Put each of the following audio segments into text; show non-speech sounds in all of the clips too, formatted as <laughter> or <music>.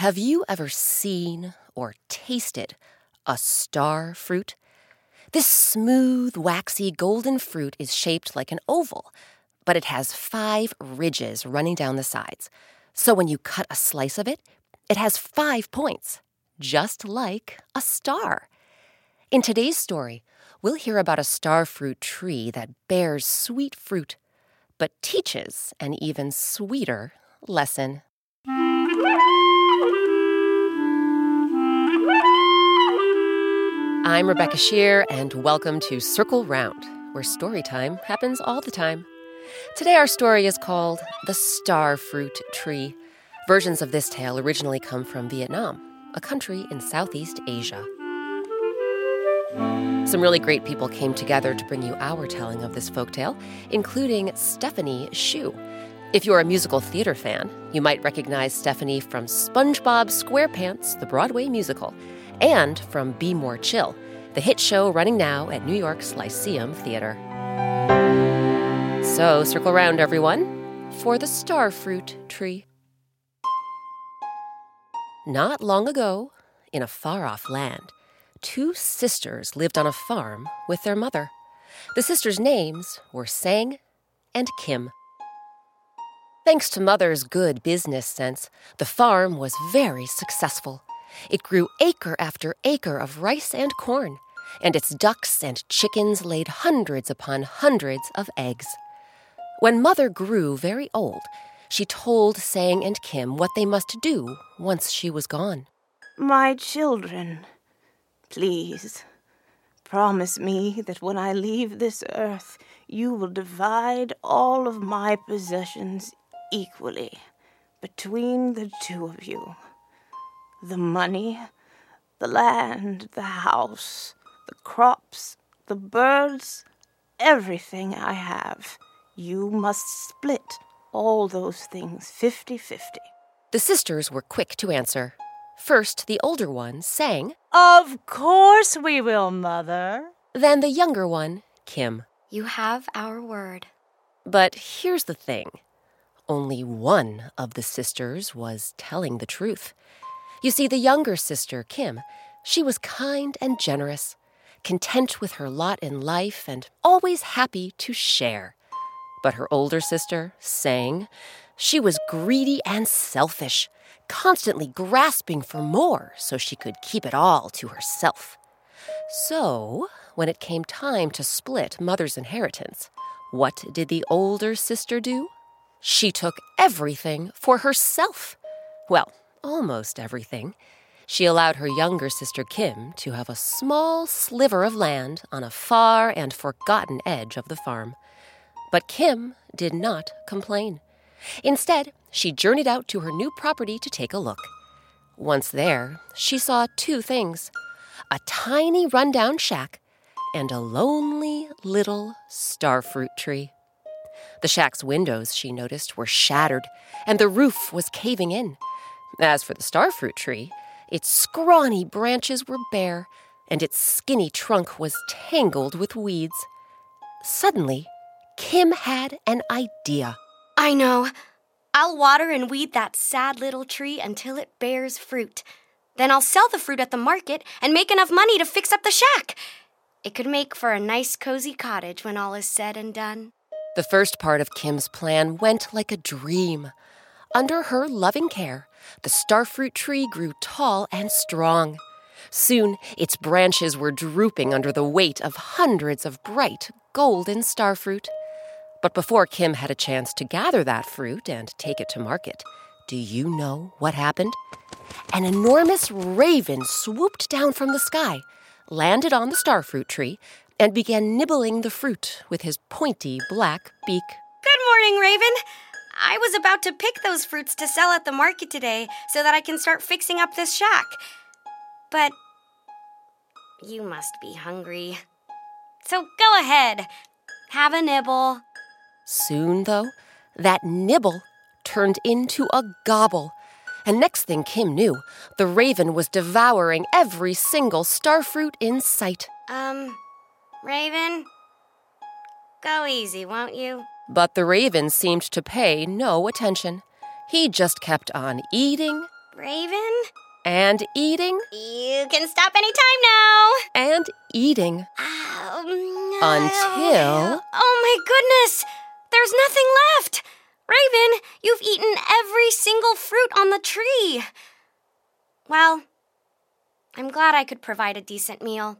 Have you ever seen or tasted a star fruit? This smooth, waxy, golden fruit is shaped like an oval, but it has five ridges running down the sides. So when you cut a slice of it, it has five points, just like a star. In today's story, we'll hear about a star fruit tree that bears sweet fruit, but teaches an even sweeter lesson. I'm Rebecca Sheir, and welcome to Circle Round, where story time happens all the time. Today, our story is called The Star Fruit Tree. Versions of this tale originally come from Vietnam, a country in Southeast Asia. Some really great people came together to bring you our telling of this folktale, including Stephanie Hsu. If you're a musical theater fan, you might recognize Stephanie from SpongeBob SquarePants, the Broadway musical and from Be More Chill, the hit show running now at New York's Lyceum Theater. So, circle around, everyone, for the starfruit tree. Not long ago, in a far off land, two sisters lived on a farm with their mother. The sisters' names were Sang and Kim. Thanks to Mother's good business sense, the farm was very successful. It grew acre after acre of rice and corn, and its ducks and chickens laid hundreds upon hundreds of eggs. When Mother grew very old, she told Sang and Kim what they must do once she was gone. My children, please, promise me that when I leave this earth, you will divide all of my possessions equally between the two of you the money, the land, the house, the crops, the birds, everything I have. You must split all those things fifty fifty. The sisters were quick to answer. First, the older one sang, Of course we will, Mother. Then the younger one, Kim. You have our word. But here's the thing only one of the sisters was telling the truth. You see, the younger sister, Kim, she was kind and generous, content with her lot in life, and always happy to share. But her older sister, Sang, she was greedy and selfish, constantly grasping for more so she could keep it all to herself. So, when it came time to split Mother's inheritance, what did the older sister do? She took everything for herself. Well, almost everything. She allowed her younger sister Kim to have a small sliver of land on a far and forgotten edge of the farm. But Kim did not complain. Instead, she journeyed out to her new property to take a look. Once there, she saw two things a tiny rundown shack and a lonely little starfruit tree. The shack's windows, she noticed, were shattered, and the roof was caving in. As for the starfruit tree, its scrawny branches were bare, and its skinny trunk was tangled with weeds. Suddenly, Kim had an idea. I know. I'll water and weed that sad little tree until it bears fruit. Then I'll sell the fruit at the market and make enough money to fix up the shack. It could make for a nice, cozy cottage when all is said and done. The first part of Kim's plan went like a dream. Under her loving care, the starfruit tree grew tall and strong. Soon, its branches were drooping under the weight of hundreds of bright, golden starfruit. But before Kim had a chance to gather that fruit and take it to market, do you know what happened? An enormous raven swooped down from the sky, landed on the starfruit tree, and began nibbling the fruit with his pointy black beak. Good morning, Raven. I was about to pick those fruits to sell at the market today so that I can start fixing up this shack. But you must be hungry. So go ahead, have a nibble. Soon, though, that nibble turned into a gobble. And next thing Kim knew, the raven was devouring every single starfruit in sight. Um, Raven, go easy, won't you? But the raven seemed to pay no attention. He just kept on eating Raven? and eating You can stop any time now. and eating. Um, Until- Oh my goodness! There's nothing left! Raven, you've eaten every single fruit on the tree. Well, I'm glad I could provide a decent meal.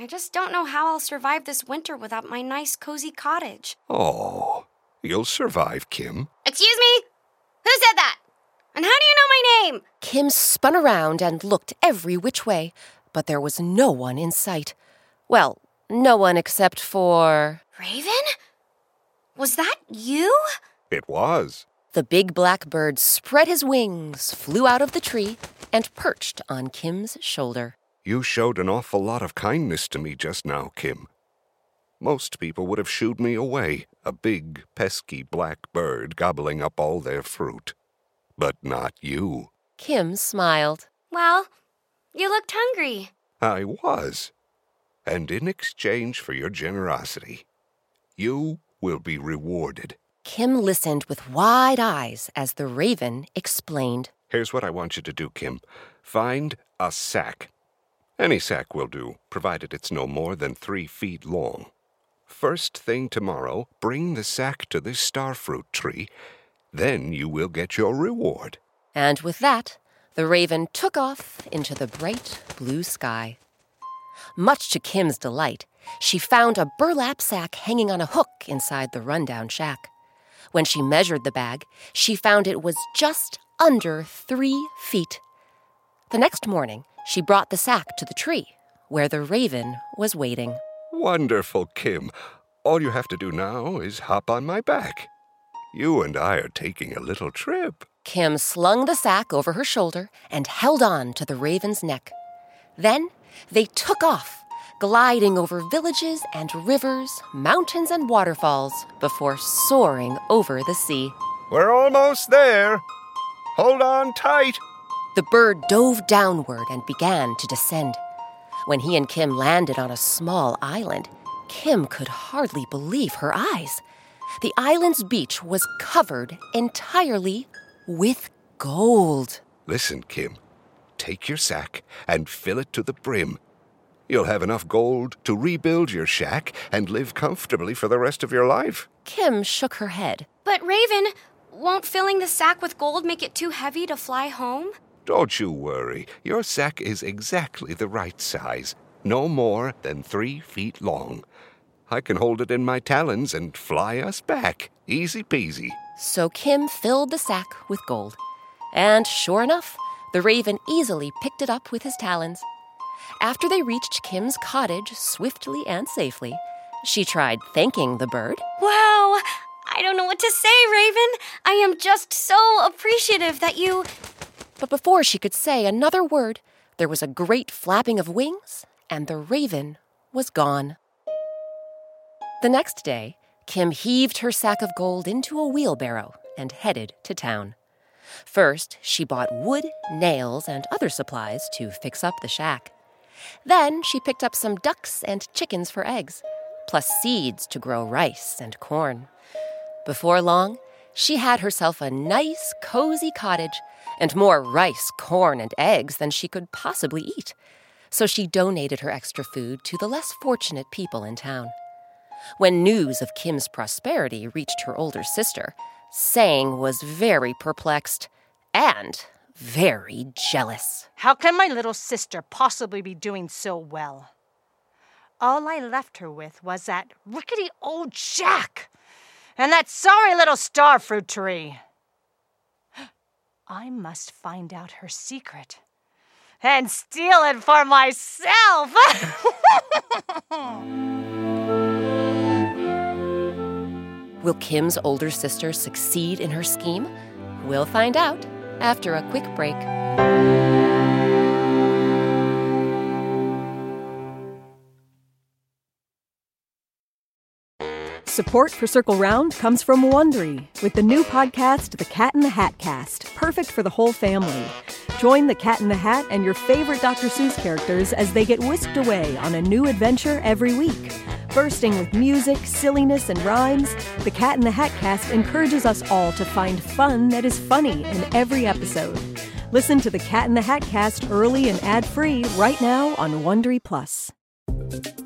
I just don't know how I'll survive this winter without my nice, cozy cottage. Oh, you'll survive, Kim. Excuse me? Who said that? And how do you know my name? Kim spun around and looked every which way, but there was no one in sight. Well, no one except for. Raven? Was that you? It was. The big black bird spread his wings, flew out of the tree, and perched on Kim's shoulder. You showed an awful lot of kindness to me just now, Kim. Most people would have shooed me away, a big, pesky black bird gobbling up all their fruit. But not you. Kim smiled. Well, you looked hungry. I was. And in exchange for your generosity, you will be rewarded. Kim listened with wide eyes as the raven explained. Here's what I want you to do, Kim. Find a sack. Any sack will do, provided it's no more than three feet long. First thing tomorrow, bring the sack to this starfruit tree. Then you will get your reward. And with that, the raven took off into the bright blue sky. Much to Kim's delight, she found a burlap sack hanging on a hook inside the rundown shack. When she measured the bag, she found it was just under three feet. The next morning, she brought the sack to the tree, where the raven was waiting. Wonderful, Kim. All you have to do now is hop on my back. You and I are taking a little trip. Kim slung the sack over her shoulder and held on to the raven's neck. Then they took off, gliding over villages and rivers, mountains and waterfalls before soaring over the sea. We're almost there. Hold on tight. The bird dove downward and began to descend. When he and Kim landed on a small island, Kim could hardly believe her eyes. The island's beach was covered entirely with gold. Listen, Kim. Take your sack and fill it to the brim. You'll have enough gold to rebuild your shack and live comfortably for the rest of your life. Kim shook her head. But Raven, won't filling the sack with gold make it too heavy to fly home? Don't you worry. Your sack is exactly the right size, no more than three feet long. I can hold it in my talons and fly us back. Easy peasy. So Kim filled the sack with gold. And sure enough, the raven easily picked it up with his talons. After they reached Kim's cottage swiftly and safely, she tried thanking the bird. Wow! I don't know what to say, Raven. I am just so appreciative that you. But before she could say another word, there was a great flapping of wings, and the raven was gone. The next day, Kim heaved her sack of gold into a wheelbarrow and headed to town. First, she bought wood, nails, and other supplies to fix up the shack. Then she picked up some ducks and chickens for eggs, plus seeds to grow rice and corn. Before long, she had herself a nice, cozy cottage and more rice, corn, and eggs than she could possibly eat. So she donated her extra food to the less fortunate people in town. When news of Kim's prosperity reached her older sister, Sang was very perplexed and very jealous. How can my little sister possibly be doing so well? All I left her with was that rickety old shack and that sorry little starfruit tree. <gasps> I must find out her secret and steal it for myself. <laughs> Will Kim's older sister succeed in her scheme? We'll find out after a quick break. Support for Circle Round comes from Wondery with the new podcast, The Cat in the Hat Cast, perfect for the whole family. Join the Cat in the Hat and your favorite Dr. Seuss characters as they get whisked away on a new adventure every week. Bursting with music, silliness, and rhymes, the Cat in the Hat Cast encourages us all to find fun that is funny in every episode. Listen to the Cat in the Hat Cast early and ad-free right now on Wondery Plus.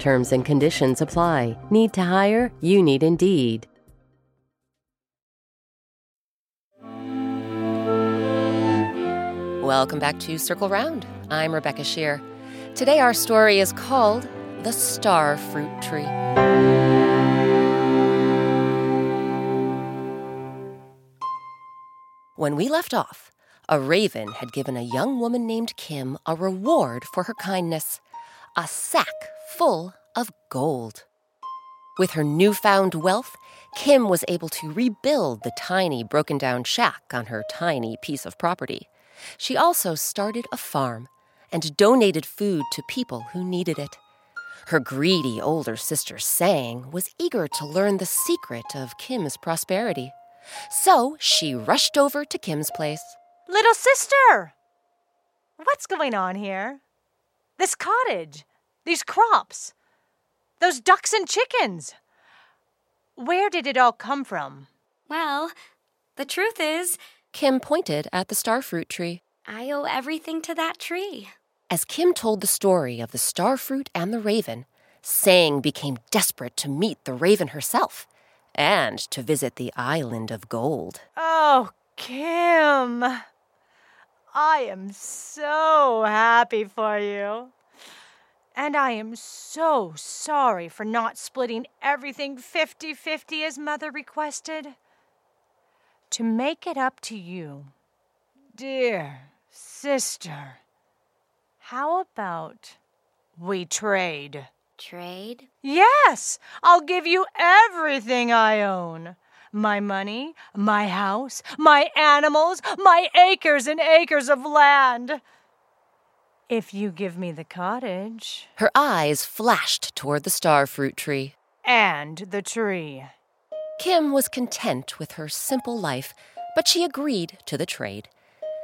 Terms and conditions apply. Need to hire? You need Indeed. Welcome back to Circle Round. I'm Rebecca Sheir. Today our story is called The Star Fruit Tree. When we left off, a raven had given a young woman named Kim a reward for her kindness a sack full of gold. With her newfound wealth, Kim was able to rebuild the tiny broken down shack on her tiny piece of property. She also started a farm and donated food to people who needed it. Her greedy older sister Sang was eager to learn the secret of Kim's prosperity. So she rushed over to Kim's place. Little sister! What's going on here? This cottage, these crops, those ducks and chickens. Where did it all come from? Well, the truth is, Kim pointed at the starfruit tree. I owe everything to that tree. As Kim told the story of the starfruit and the raven, Sang became desperate to meet the raven herself and to visit the island of gold. Oh, Kim. I am so happy for you. And I am so sorry for not splitting everything 50 50 as Mother requested. To make it up to you, dear sister, how about we trade? Trade? Yes, I'll give you everything I own. My money, my house, my animals, my acres and acres of land. If you give me the cottage. Her eyes flashed toward the starfruit tree. And the tree. Kim was content with her simple life, but she agreed to the trade.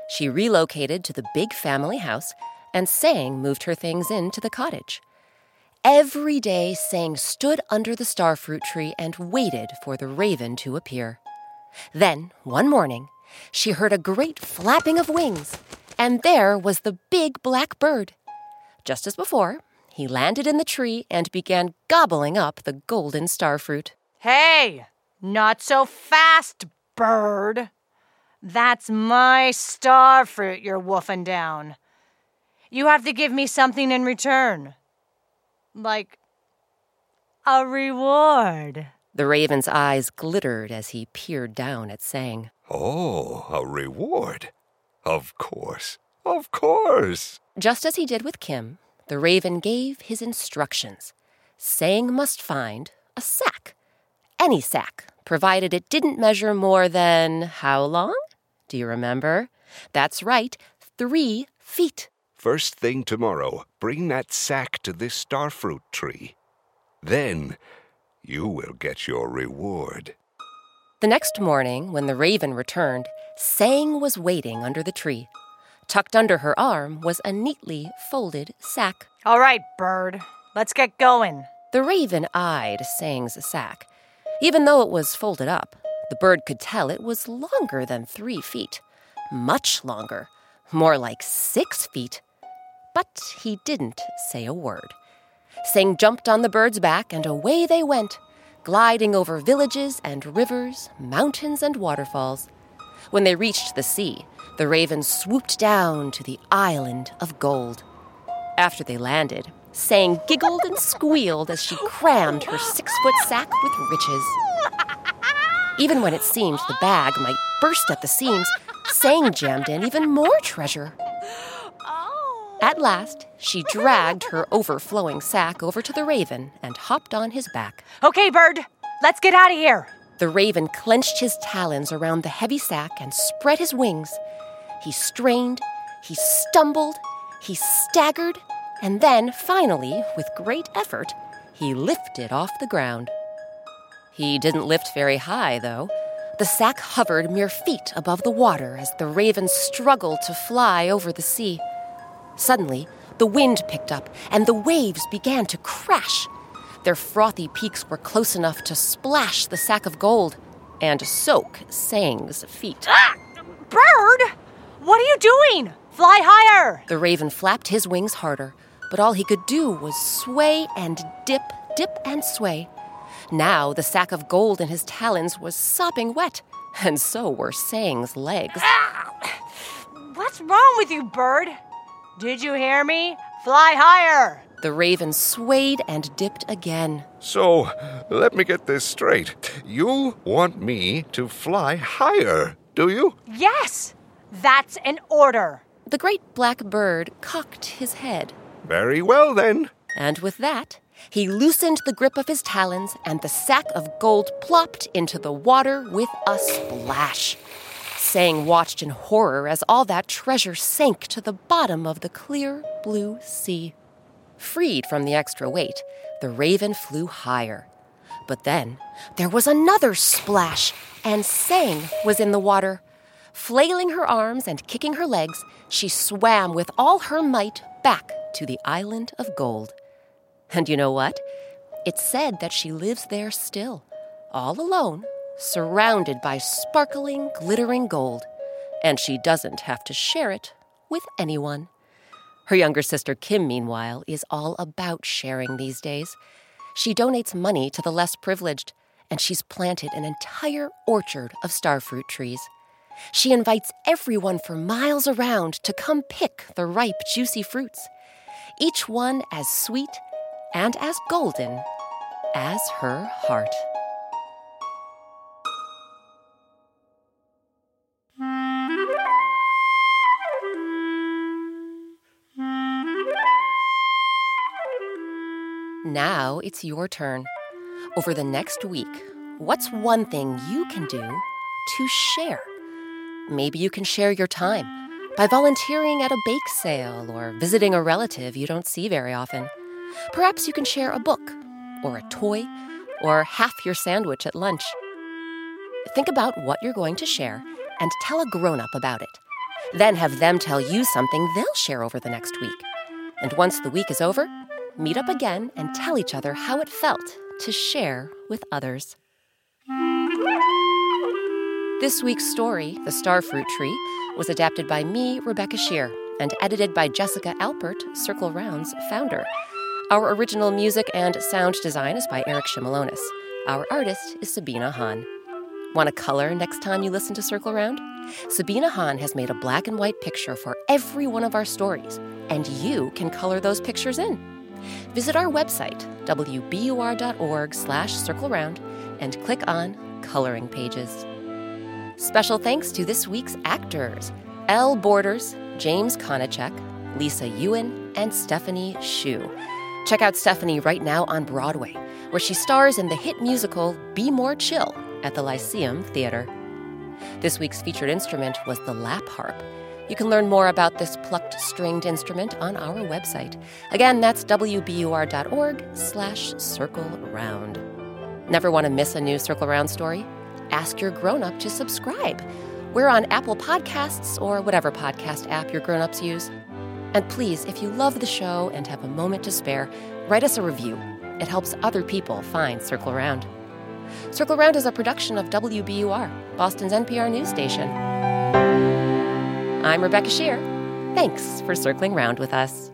She relocated to the big family house, and Sang moved her things into the cottage. Every day, Sang stood under the starfruit tree and waited for the raven to appear. Then, one morning, she heard a great flapping of wings, and there was the big black bird. Just as before, he landed in the tree and began gobbling up the golden starfruit. Hey, not so fast, bird. That's my starfruit you're woofing down. You have to give me something in return. Like a reward. The raven's eyes glittered as he peered down at Sang. Oh, a reward. Of course. Of course. Just as he did with Kim, the raven gave his instructions. Sang must find a sack. Any sack, provided it didn't measure more than how long? Do you remember? That's right, three feet. First thing tomorrow, bring that sack to this starfruit tree. Then you will get your reward. The next morning, when the raven returned, Sang was waiting under the tree. Tucked under her arm was a neatly folded sack. All right, bird, let's get going. The raven eyed Sang's sack. Even though it was folded up, the bird could tell it was longer than three feet. Much longer. More like six feet. But he didn't say a word. Sang jumped on the bird's back and away they went. Gliding over villages and rivers, mountains and waterfalls. When they reached the sea, the raven swooped down to the island of gold. After they landed, Sang giggled and squealed as she crammed her six foot sack with riches. Even when it seemed the bag might burst at the seams, Sang jammed in even more treasure. At last, she dragged her overflowing sack over to the raven and hopped on his back. Okay, bird, let's get out of here. The raven clenched his talons around the heavy sack and spread his wings. He strained, he stumbled, he staggered, and then, finally, with great effort, he lifted off the ground. He didn't lift very high, though. The sack hovered mere feet above the water as the raven struggled to fly over the sea. Suddenly, the wind picked up and the waves began to crash. Their frothy peaks were close enough to splash the sack of gold and soak Sang's feet. Ah! Bird! What are you doing? Fly higher! The raven flapped his wings harder, but all he could do was sway and dip, dip and sway. Now the sack of gold in his talons was sopping wet, and so were Sang's legs. Ah! What's wrong with you, bird? Did you hear me? Fly higher! The raven swayed and dipped again. So, let me get this straight. You want me to fly higher, do you? Yes! That's an order. The great black bird cocked his head. Very well, then. And with that, he loosened the grip of his talons, and the sack of gold plopped into the water with a splash. Sang watched in horror as all that treasure sank to the bottom of the clear blue sea. Freed from the extra weight, the raven flew higher. But then there was another splash, and Sang was in the water. Flailing her arms and kicking her legs, she swam with all her might back to the island of gold. And you know what? It's said that she lives there still, all alone, surrounded by sparkling, glittering gold. And she doesn't have to share it with anyone. Her younger sister Kim, meanwhile, is all about sharing these days. She donates money to the less privileged, and she's planted an entire orchard of starfruit trees. She invites everyone for miles around to come pick the ripe, juicy fruits each one as sweet and as golden as her heart. Now it's your turn. Over the next week, what's one thing you can do to share? Maybe you can share your time by volunteering at a bake sale or visiting a relative you don't see very often. Perhaps you can share a book, or a toy, or half your sandwich at lunch. Think about what you're going to share and tell a grown up about it. Then have them tell you something they'll share over the next week. And once the week is over, meet up again and tell each other how it felt to share with others. This week's story, The Starfruit Tree, was adapted by me, Rebecca Sheir, and edited by Jessica Alpert, Circle Round's founder. Our original music and sound design is by Eric Shimelonis. Our artist is Sabina Hahn. Want a color next time you listen to Circle Round? Sabina Hahn has made a black and white picture for every one of our stories, and you can color those pictures in. Visit our website, wbur.org slash circleround, and click on Coloring Pages. Special thanks to this week's actors Elle Borders, James Konachek, Lisa Ewan, and Stephanie Hsu. Check out Stephanie right now on Broadway, where she stars in the hit musical Be More Chill at the Lyceum Theater. This week's featured instrument was the lap harp. You can learn more about this plucked stringed instrument on our website. Again, that's wbur.org slash circle round. Never want to miss a new Circle Round story? ask your grown up to subscribe. We're on Apple Podcasts or whatever podcast app your grown ups use. And please, if you love the show and have a moment to spare, write us a review. It helps other people find Circle Round. Circle Round is a production of WBUR, Boston's NPR news station. I'm Rebecca Sheir. Thanks for circling round with us.